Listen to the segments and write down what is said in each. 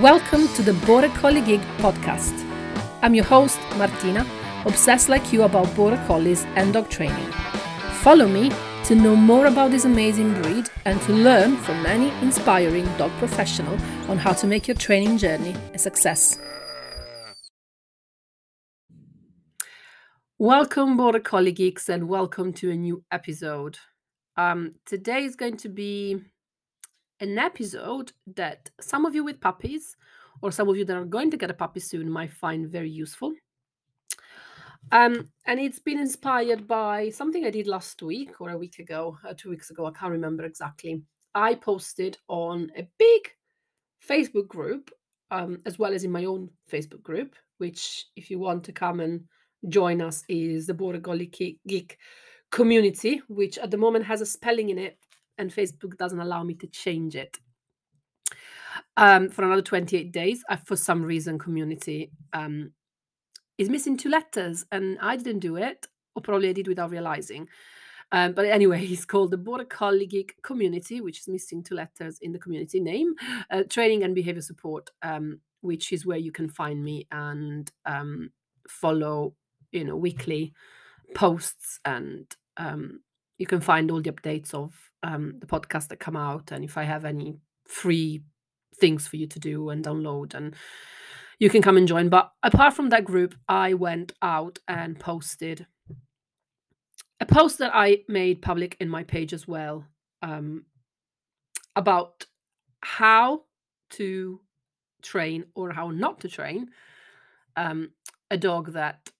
Welcome to the Border Collie Geek podcast. I'm your host, Martina, obsessed like you about Border Collies and dog training. Follow me to know more about this amazing breed and to learn from many inspiring dog professional on how to make your training journey a success. Welcome, Border Collie Geeks, and welcome to a new episode. Um, today is going to be an episode that some of you with puppies or some of you that are going to get a puppy soon might find very useful. Um, and it's been inspired by something I did last week or a week ago, uh, two weeks ago, I can't remember exactly. I posted on a big Facebook group, um, as well as in my own Facebook group, which, if you want to come and join us, is the Border Collie Geek community, which at the moment has a spelling in it and Facebook doesn't allow me to change it. Um, for another 28 days, I, for some reason, community um, is missing two letters, and I didn't do it, or probably I did without realizing. Um, but anyway, it's called the Border Collie Geek Community, which is missing two letters in the community name, uh, training and behavior support, um, which is where you can find me and um, follow, you know, weekly posts and um, you can find all the updates of um, the podcasts that come out and if I have any free things for you to do and download and you can come and join. But apart from that group, I went out and posted a post that I made public in my page as well um, about how to train or how not to train um, a dog that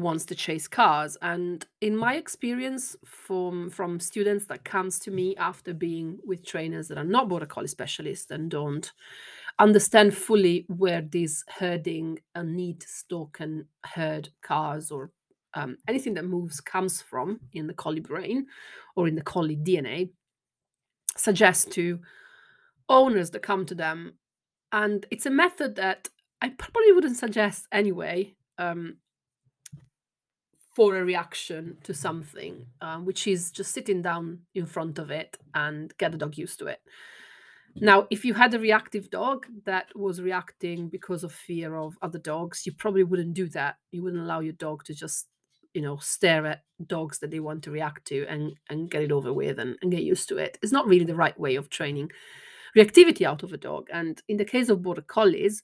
wants to chase cars. And in my experience from from students that comes to me after being with trainers that are not border collie specialists and don't understand fully where this herding and need to stalk and herd cars or um, anything that moves comes from in the collie brain or in the collie dna suggest to owners that come to them. And it's a method that i probably wouldn't suggest anyway um, for a reaction to something, um, which is just sitting down in front of it and get the dog used to it. Now, if you had a reactive dog that was reacting because of fear of other dogs, you probably wouldn't do that. You wouldn't allow your dog to just, you know, stare at dogs that they want to react to and, and get it over with and, and get used to it. It's not really the right way of training reactivity out of a dog. And in the case of border collies,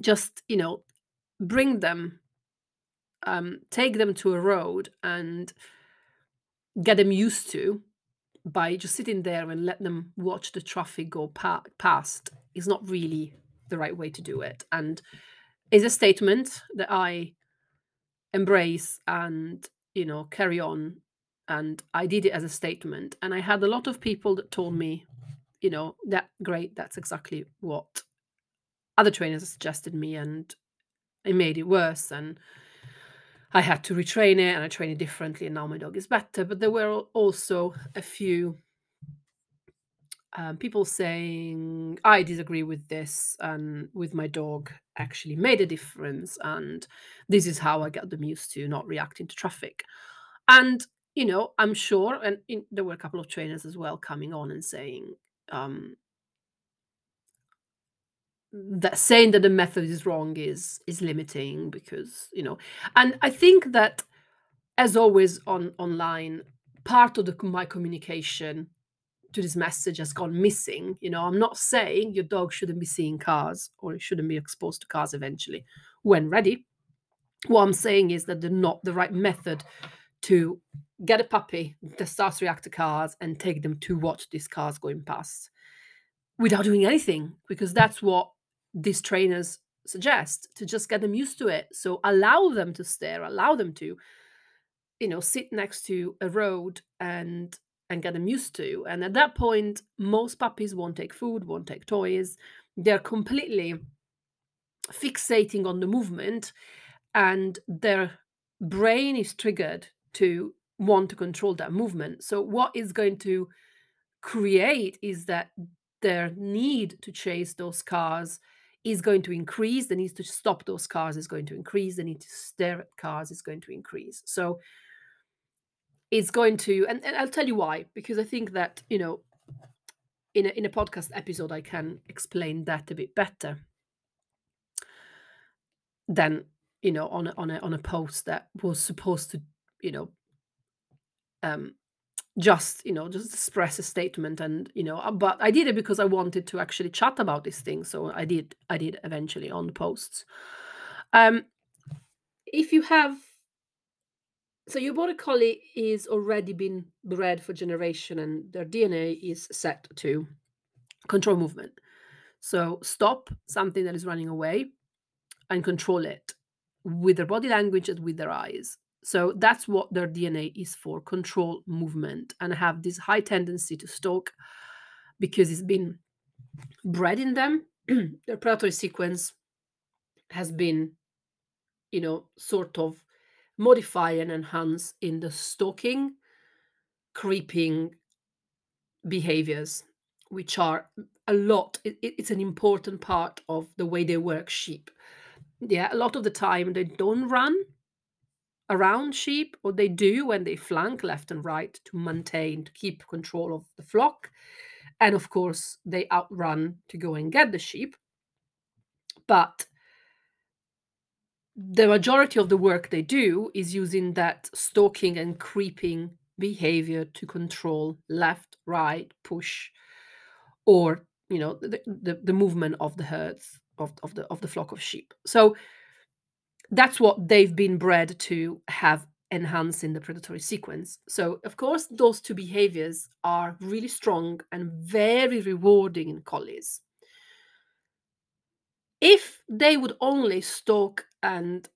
just, you know, bring them um, take them to a road and get them used to by just sitting there and let them watch the traffic go pa- past is not really the right way to do it. And is a statement that i embrace and you know carry on. And i did it as a statement. And i had a lot of people that told me you know that great that's exactly what other trainers suggested me and it made it worse. And I had to retrain it and I train it differently, and now my dog is better. But there were also a few um, people saying, I disagree with this, and with my dog actually made a difference. And this is how I got them used to not reacting to traffic. And, you know, I'm sure, and in, there were a couple of trainers as well coming on and saying, um, that saying that the method is wrong is is limiting because you know and i think that as always on online part of the my communication to this message has gone missing. You know i'm not saying your dog shouldn't be seeing cars or it shouldn't be exposed to cars eventually when ready. What i'm saying is that they're not the right method to get a puppy that starts react to cars and take them to watch these cars going past without doing anything because that's what these trainers suggest to just get them used to it. So allow them to stare allow them to you know sit next to a road and and get them used to. And at that point most puppies won't take food won't take toys. They're completely fixating on the movement and their brain is triggered to want to control that movement. So what is going to create is that their need to chase those cars is going to increase. The need to stop those cars is going to increase. The need to stare at cars is going to increase. So it's going to, and, and I'll tell you why, because I think that, you know, in a, in a podcast episode, I can explain that a bit better than you know on a, on a on a post that was supposed to you know um just you know just express a statement and you know uh, but i did it because i wanted to actually chat about these things so i did i did eventually on the posts. Um if you have so your border collie is already been bred for generation and their dna is set to control movement. So stop something that is running away and control it with their body language and with their eyes so that's what their DNA is for control movement and have this high tendency to stalk because it's been bred in them. their predatory sequence has been, you know, sort of modify and enhance in the stalking, creeping behaviors, which are a lot, it, it's an important part of the way they work sheep. Yeah, a lot of the time they don't run around sheep, or they do when they flank left and right to maintain, to keep control of the flock. And of course, they outrun to go and get the sheep. But the majority of the work they do is using that stalking and creeping behavior to control left, right, push, or you know the, the, the movement of the herds of, of the of the flock of sheep. So that's what they've been bred to have enhanced in the predatory sequence. So, of course, those two behaviors are really strong and very rewarding in collies. If they would only stalk and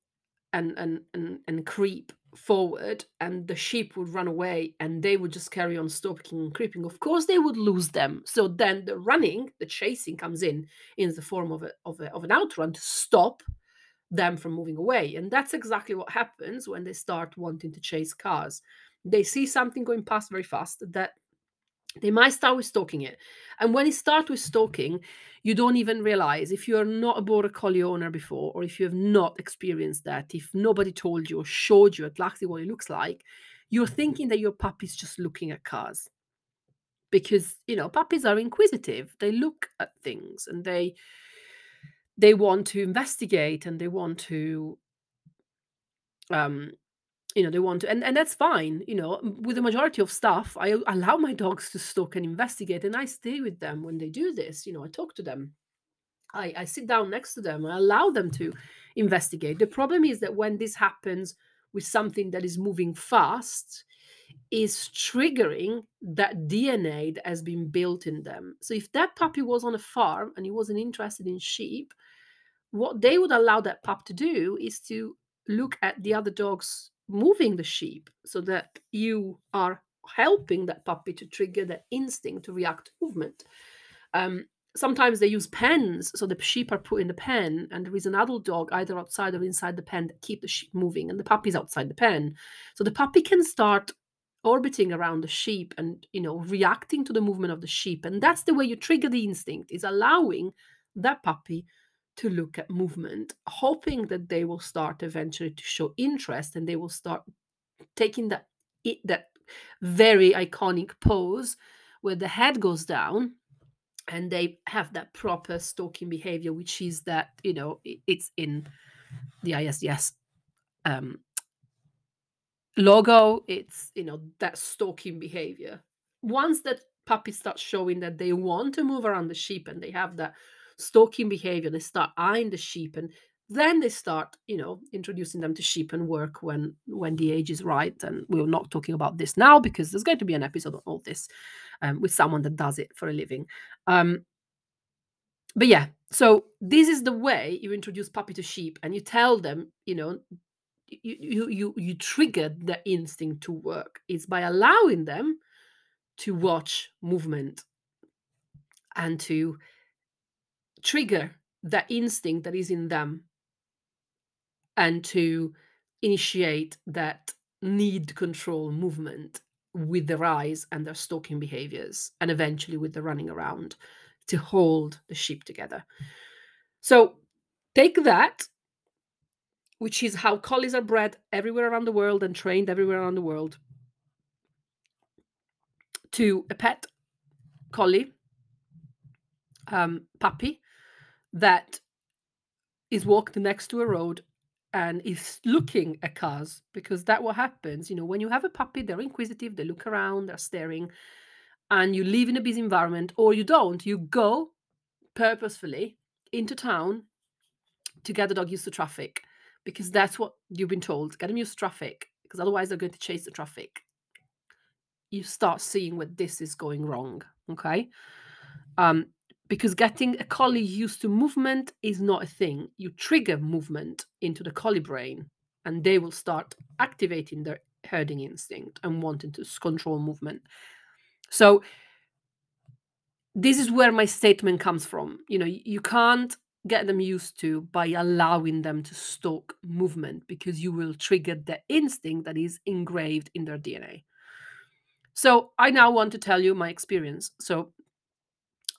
and and and, and creep forward and the sheep would run away and they would just carry on stalking and creeping of course they would lose them so then the running the chasing comes in in the form of a, of, a, of an outrun to stop them from moving away. And that's exactly what happens when they start wanting to chase cars. They see something going past very fast that they might start with stalking it. And when you start with stalking, you don't even realize if you're not a border collie owner before, or if you have not experienced that, if nobody told you or showed you exactly what it looks like, you're mm-hmm. thinking that your puppy's just looking at cars. Because, you know, puppies are inquisitive. They look at things and they they want to investigate and they want to um you know they want to and, and that's fine you know with the majority of stuff i allow my dogs to stalk and investigate and i stay with them when they do this you know i talk to them. I, I sit down next to them and I allow them to investigate. The problem is that when this happens with something that is moving fast is triggering that dna that has been built in them. So if that puppy was on a farm and he wasn't interested in sheep what they would allow that pup to do is to look at the other dogs moving the sheep so that you are helping that puppy to trigger that instinct to react to movement. Um, sometimes they use pens so the sheep are put in the pen and there is an adult dog either outside or inside the pen that keep the sheep moving and the puppy's outside the pen so the puppy can start orbiting around the sheep and you know reacting to the movement of the sheep and that's the way you trigger the instinct is allowing that puppy to look at movement, hoping that they will start eventually to show interest and they will start taking that that very iconic pose where the head goes down and they have that proper stalking behavior, which is that you know it's in the ISDS um, logo. It's you know that stalking behavior. Once that puppy starts showing that they want to move around the sheep and they have that stalking behavior. They start eyeing the sheep and then they start, you know, introducing them to sheep and work when when the age is right. And we're not talking about this now because there's going to be an episode on all this um, with someone that does it for a living. Um, but yeah, so this is the way you introduce puppy to sheep, and you tell them, you know, you you you, you trigger the instinct to work. It's by allowing them to watch movement and to trigger that instinct that is in them and to initiate that need control movement with their eyes and their stalking behaviors and eventually with the running around to hold the sheep together. So take that which is how collies are bred everywhere around the world and trained everywhere around the world to a pet collie um, puppy that is walked next to a road and is looking at cars because that what happens you know when you have a puppy they're inquisitive they look around they're staring and you live in a busy environment or you don't you go purposefully into town to get the dog used to traffic because that's what you've been told get them used to traffic because otherwise they're going to chase the traffic. You start seeing where this is going wrong okay? Um because getting a collie used to movement is not a thing you trigger movement into the collie brain and they will start activating their herding instinct and wanting to control movement so this is where my statement comes from you know you can't get them used to by allowing them to stalk movement because you will trigger the instinct that is engraved in their DNA. So I now want to tell you my experience. So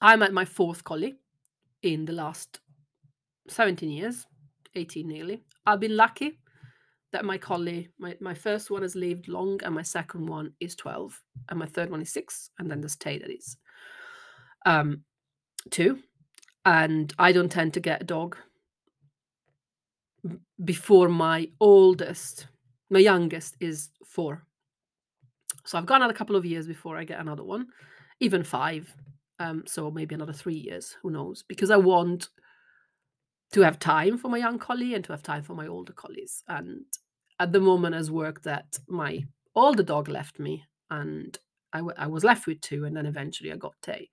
I'm at my fourth collie in the last 17 years, 18 nearly. I've been lucky that my collie, my, my first one has lived long and my second one is 12 and my third one is six and then there's Tay that is um, two and I don't tend to get a dog before my oldest. My youngest is four. So I've got another couple of years before I get another one, even five. Um, so maybe another three years, who knows? Because I want to have time for my young collie and to have time for my older collies. And at the moment, as work that my older dog left me, and I, w- I was left with two, and then eventually I got Tay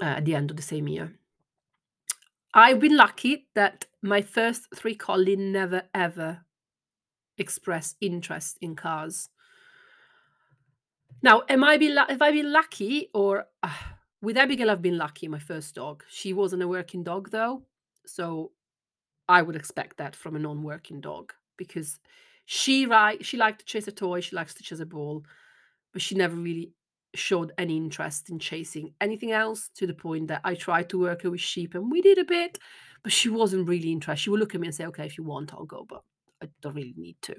uh, at the end of the same year. I've been lucky that my first three collie never ever expressed interest in cars. Now, am I be have I been lucky or uh, with Abigail? I've been lucky. My first dog. She wasn't a working dog though, so I would expect that from a non-working dog because she right she liked to chase a toy. She likes to chase a ball, but she never really showed any interest in chasing anything else to the point that I tried to work her with sheep and we did a bit, but she wasn't really interested. She would look at me and say, "Okay, if you want, I'll go, but I don't really need to."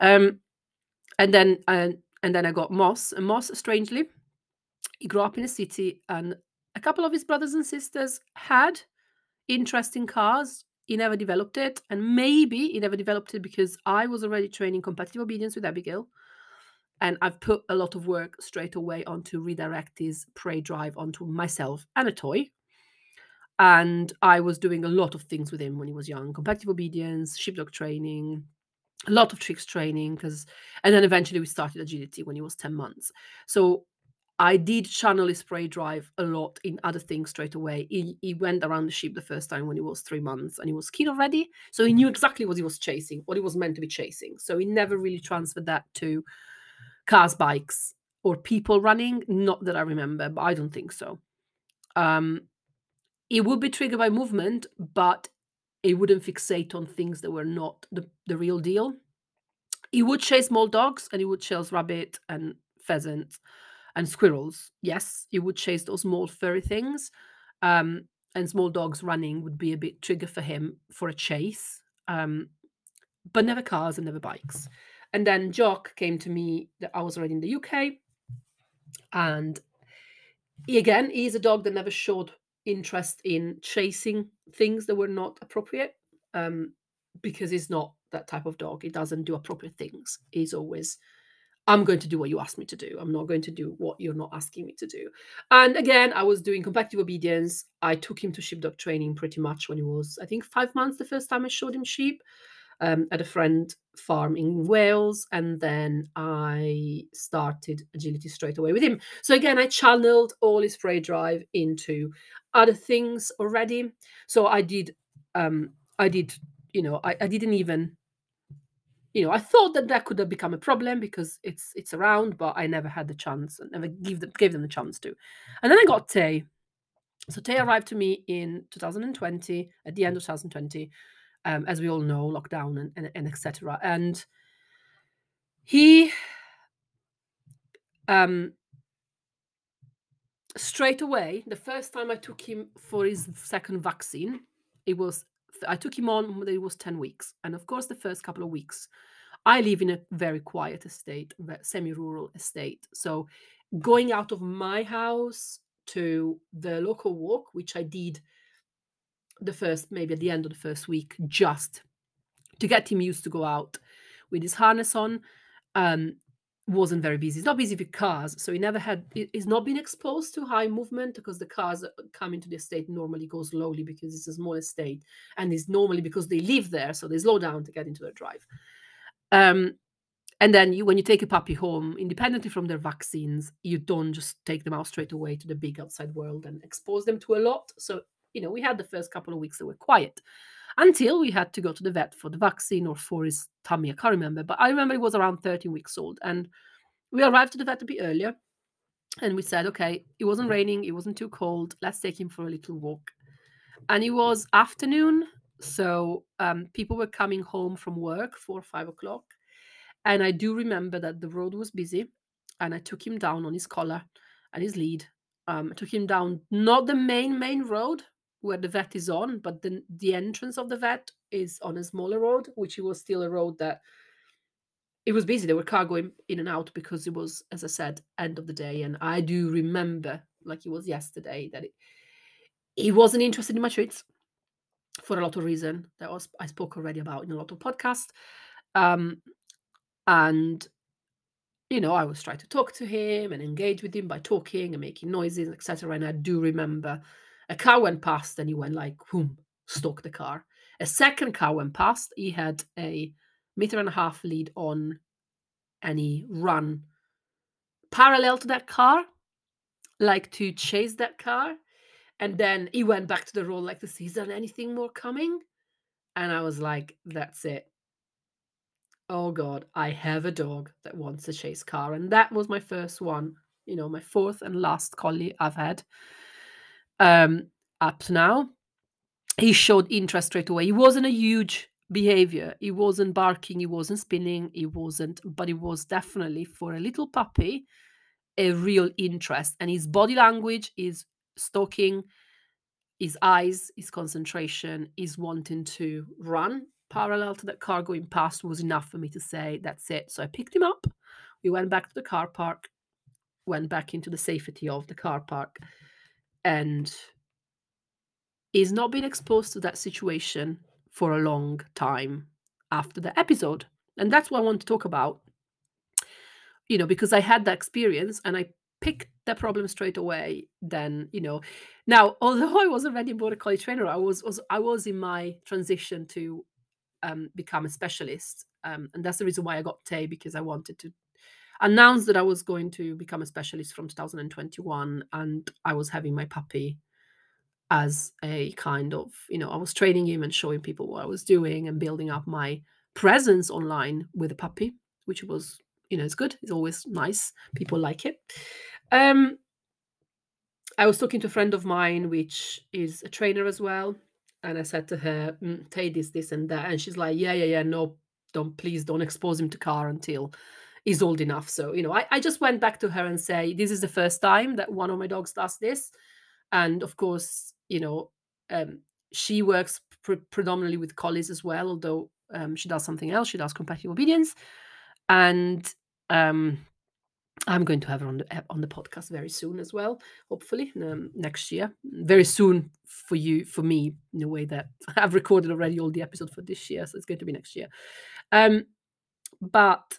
Um, and then and and then I got Moss, and Moss, strangely, he grew up in a city, and a couple of his brothers and sisters had interest in cars. He never developed it, and maybe he never developed it because I was already training competitive obedience with Abigail and I've put a lot of work straight away onto redirect his prey drive onto myself and a toy. And I was doing a lot of things with him when he was young competitive obedience, sheepdog training, a lot of tricks training. Because, and then eventually we started agility when he was 10 months. So I did channel his prey drive a lot in other things straight away. He, he went around the sheep the first time when he was three months and he was keen already. So he knew exactly what he was chasing, what he was meant to be chasing. So he never really transferred that to cars, bikes, or people running. Not that I remember, but I don't think so. Um, it would be triggered by movement, but it wouldn't fixate on things that were not the, the real deal. He would chase small dogs and he would chase rabbit and pheasants and squirrels. Yes, he would chase those small furry things. Um, and small dogs running would be a bit trigger for him for a chase. Um, but never cars and never bikes. And then Jock came to me that I was already in the UK. And he, again, he's a dog that never showed interest in chasing things that were not appropriate um, because he's not that type of dog. He doesn't do appropriate things. He's always, I'm going to do what you asked me to do. I'm not going to do what you're not asking me to do. And again, I was doing competitive obedience. I took him to sheepdog training pretty much when he was, I think, five months the first time I showed him sheep um, at a friend farm in Wales, and then I started agility straight away with him. So again, I channeled all his prey drive into other things already. So I did, um, I did, you know, I, I didn't even, you know, I thought that that could have become a problem because it's it's around, but I never had the chance and never give them gave them the chance to. And then I got Tay. So Tay arrived to me in 2020, at the end of 2020 um, as we all know, lockdown and, and, and etc. And he um, straight away, the first time I took him for his second vaccine, it was I took him on it was 10 weeks. And of course, the first couple of weeks, I live in a very quiet estate, semi rural estate. So going out of my house to the local walk, which I did the first, maybe at the end of the first week, just to get him used to go out with his harness on. Um, wasn't very busy. It's not busy with cars, so he never had. He's not been exposed to high movement because the cars coming to the estate normally go slowly because it's a small estate, and it's normally because they live there, so they slow down to get into their drive. Um, and then you, when you take a puppy home, independently from their vaccines, you don't just take them out straight away to the big outside world and expose them to a lot. So you know, we had the first couple of weeks that were quiet until we had to go to the vet for the vaccine or for his tummy. I can't remember, but I remember he was around 13 weeks old. And we arrived to the vet a bit earlier and we said, okay, it wasn't raining, it wasn't too cold, let's take him for a little walk. And it was afternoon, so um, people were coming home from work, four or five o'clock. And I do remember that the road was busy, and I took him down on his collar and his lead. Um, I took him down not the main main road, where the vet is on, but the the entrance of the vet is on a smaller road, which was still a road that it was busy. There were car going in and out because it was, as I said, end of the day. And I do remember, like it was yesterday, that it, he wasn't interested in my treats for a lot of reason that was I spoke already about in a lot of podcasts. Um, and you know, I was trying to talk to him and engage with him by talking and making noises, etc. And I do remember a car went past and he went like, boom, stuck the car. A second car went past. He had a meter and a half lead on and he ran parallel to that car, like to chase that car. And then he went back to the road like see, is there anything more coming? And I was like, that's it. Oh God, I have a dog that wants to chase car. And that was my first one, you know, my fourth and last collie I've had um, up now. He showed interest straight away. He wasn't a huge behavior. He wasn't barking, he wasn't spinning, he wasn't, but he was definitely for a little puppy a real interest. And his body language is stalking, his eyes, his concentration, is wanting to run parallel to that car going past was enough for me to say, that's it. So I picked him up. We went back to the car park, went back into the safety of the car park and is not being exposed to that situation for a long time after the episode. And that's what I want to talk about. You know, because I had that experience and I picked the problem straight away. Then, you know, now although I was already a border collie trainer, I was, was I was in my transition to um, become a specialist. Um, and that's the reason why I got Tay because I wanted to announced that I was going to become a specialist from 2021 and I was having my puppy as a kind of, you know, I was training him and showing people what I was doing and building up my presence online with a puppy, which was, you know, it's good. It's always nice. People like it. Um, I was talking to a friend of mine, which is a trainer as well. And I said to her, mm, take this, this, and that. And she's like, yeah, yeah, yeah, no, don't, please don't expose him to car until is old enough. So, you know, I, I just went back to her and say, this is the first time that one of my dogs does this. And of course, you know, um, she works pr- predominantly with collies as well, although um, she does something else. She does competitive obedience. And um, I'm going to have her on the on the podcast very soon as well, hopefully um, next year. Very soon for you, for me, in a way that I've recorded already all the episodes for this year, so it's going to be next year. Um, but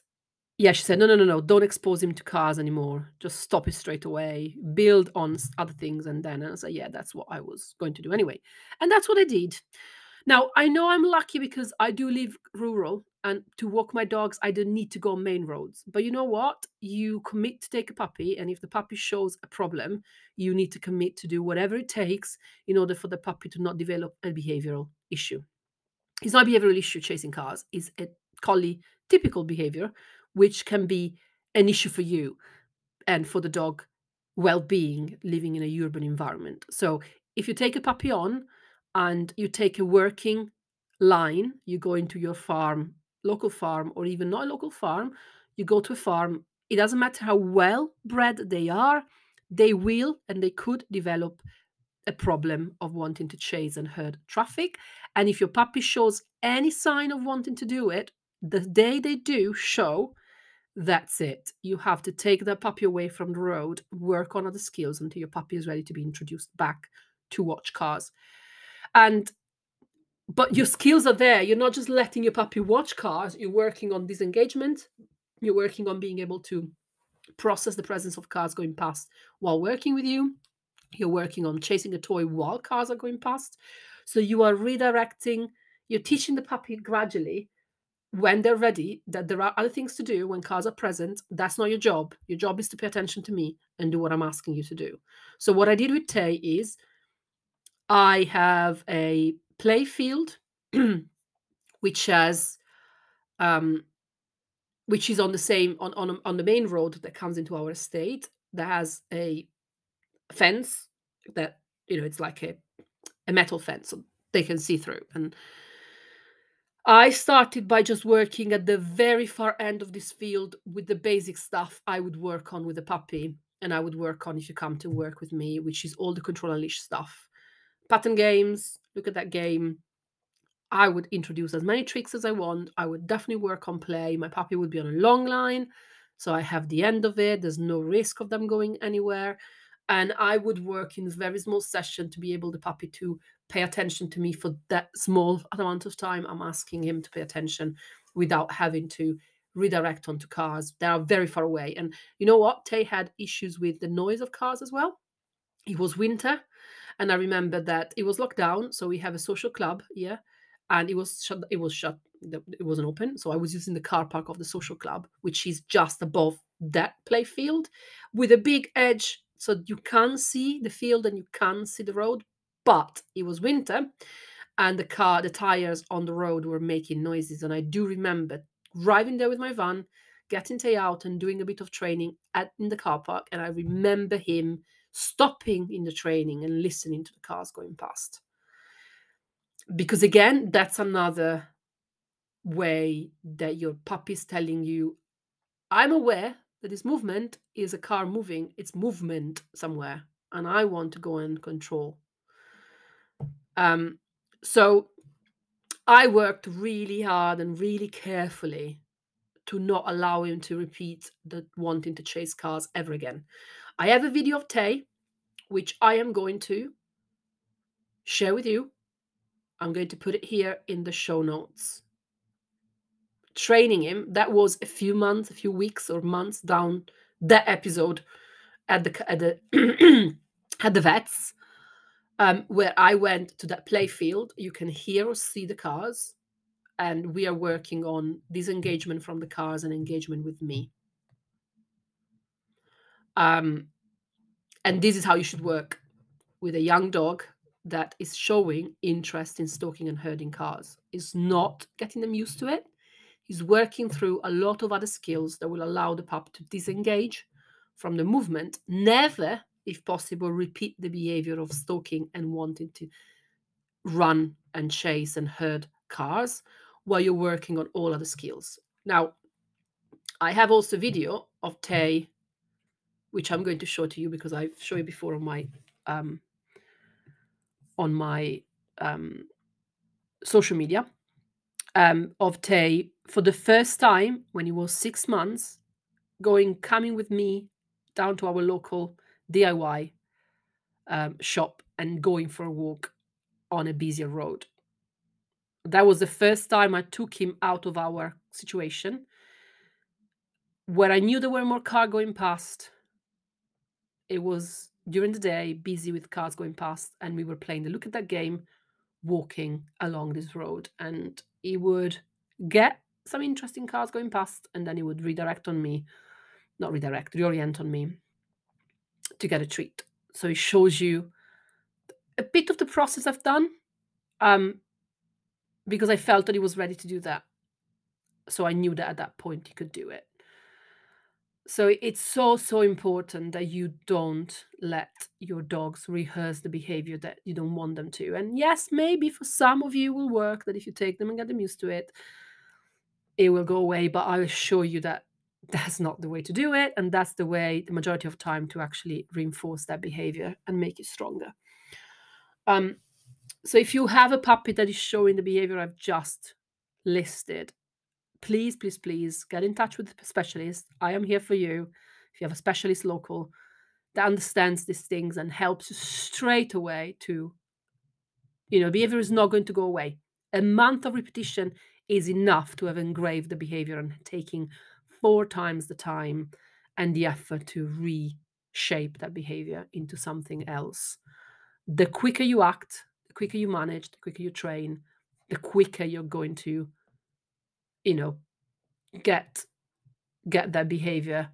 yeah, she said, no, no, no, no, don't expose him to cars anymore. Just stop it straight away. Build on other things. And then I said, yeah, that's what I was going to do anyway. And that's what I did. Now, I know I'm lucky because I do live rural and to walk my dogs, I don't need to go main roads. But you know what? You commit to take a puppy. And if the puppy shows a problem, you need to commit to do whatever it takes in order for the puppy to not develop a behavioral issue. It's not a behavioral issue chasing cars, it's a collie typical behavior which can be an issue for you and for the dog well-being living in a urban environment. So if you take a puppy on and you take a working line you go into your farm local farm or even not a local farm you go to a farm it doesn't matter how well bred they are they will and they could develop a problem of wanting to chase and herd traffic. And if your puppy shows any sign of wanting to do it the day they do show that's it. You have to take the puppy away from the road, work on other skills until your puppy is ready to be introduced back to watch cars. And but your skills are there. You're not just letting your puppy watch cars, you're working on disengagement, you're working on being able to process the presence of cars going past while working with you. You're working on chasing a toy while cars are going past. So you are redirecting, you're teaching the puppy gradually when they're ready that there are other things to do when cars are present. That's not your job. Your job is to pay attention to me and do what I'm asking you to do. So what I did with Tay is I have a play field which has um which is on the same on, on on the main road that comes into our estate that has a fence that you know it's like a a metal fence so they can see through and I started by just working at the very far end of this field with the basic stuff I would work on with the puppy and I would work on if you come to work with me, which is all the control leash stuff. Pattern games, look at that game. I would introduce as many tricks as I want. I would definitely work on play. My puppy would be on a long line. So I have the end of it. There's no risk of them going anywhere. And I would work in a very small session to be able the puppy to pay attention to me for that small amount of time I'm asking him to pay attention without having to redirect onto cars that are very far away. And you know what? Tay had issues with the noise of cars as well. It was winter, and I remember that it was locked down. So we have a social club, yeah, and it was shut. It was shut. It wasn't open. So I was using the car park of the social club, which is just above that play field, with a big edge, so you can see the field and you can see the road, but it was winter and the car the tires on the road were making noises and i do remember driving there with my van getting tay out and doing a bit of training at in the car park and i remember him stopping in the training and listening to the cars going past. Because again that's another way that your puppy is telling you i'm aware that this movement is a car moving it's movement somewhere and i want to go and control um, so I worked really hard and really carefully to not allow him to repeat the wanting to chase cars ever again. I have a video of Tay, which I am going to share with you. I'm going to put it here in the show notes. Training him, that was a few months, a few weeks or months down that episode at the at the at the vets um, where I went to that play field. You can hear or see the cars, and we are working on disengagement from the cars and engagement with me. Um, and this is how you should work with a young dog that is showing interest in stalking and herding cars. Is not getting them used to it. He's working through a lot of other skills that will allow the pup to disengage from the movement, never if possible, repeat the behavior of stalking and wanting to run and chase and herd cars while you're working on all other skills. Now, I have also video of Tay, which I'm going to show to you because I've shown you before on my um, on my um, social media um, of Tay for the first time when he was six months, going coming with me down to our local DIY um, shop and going for a walk on a busier road. That was the first time I took him out of our situation where I knew there were more cars going past. It was during the day, busy with cars going past, and we were playing the look at that game, walking along this road. And he would get some interesting cars going past, and then he would redirect on me, not redirect, reorient on me, to get a treat. So it shows you a bit of the process I've done um, because I felt that he was ready to do that. So I knew that at that point he could do it. So it's so, so important that you don't let your dogs rehearse the behavior that you don't want them to. And yes, maybe for some of you will work that if you take them and get them used to it, it will go away. But I assure you that that's not the way to do it and that's the way the majority of time to actually reinforce that behavior and make it stronger um, so if you have a puppy that is showing the behavior i've just listed please, please, please get in touch with a specialist. I am here for you. If you have a specialist local that understands these things and helps you straight away to, you know, behavior is not going to go away. A month of repetition is enough to have engraved the behavior and taking four times the time and the effort to reshape that behavior into something else. The quicker you act, the quicker you manage, the quicker you train, the quicker you're going to, you know, get get that behavior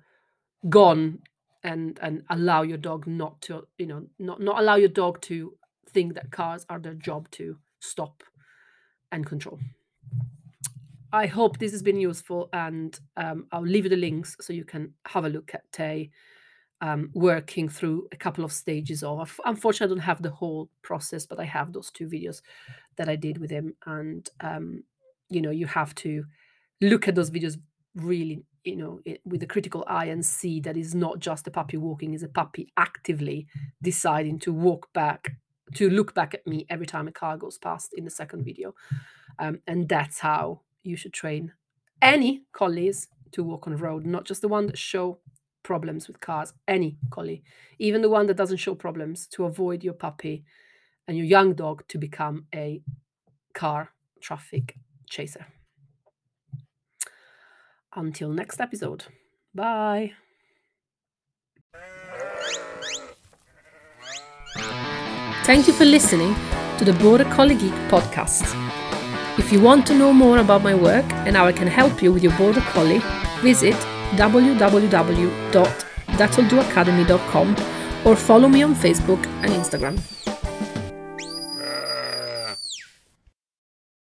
gone and and allow your dog not to you know not not allow your dog to think that cars are their job to stop and control i hope this has been useful and um, i'll leave you the links so you can have a look at tay um, working through a couple of stages of unfortunately i don't have the whole process but i have those two videos that i did with him and um, you know you have to look at those videos really you know it, with a critical eye and see that it's not just a puppy walking is a puppy actively deciding to walk back to look back at me every time a car goes past in the second video. Um, and that's how you should train any collies to walk on the road not just the one that show problems with cars any collie even the one that doesn't show problems to avoid your puppy and your young dog to become a car traffic chaser until next episode. Bye. Thank you for listening to the Border Collie Geek podcast. If you want to know more about my work and how I can help you with your Border Collie, visit www.that'lldoacademy.com or follow me on Facebook and Instagram.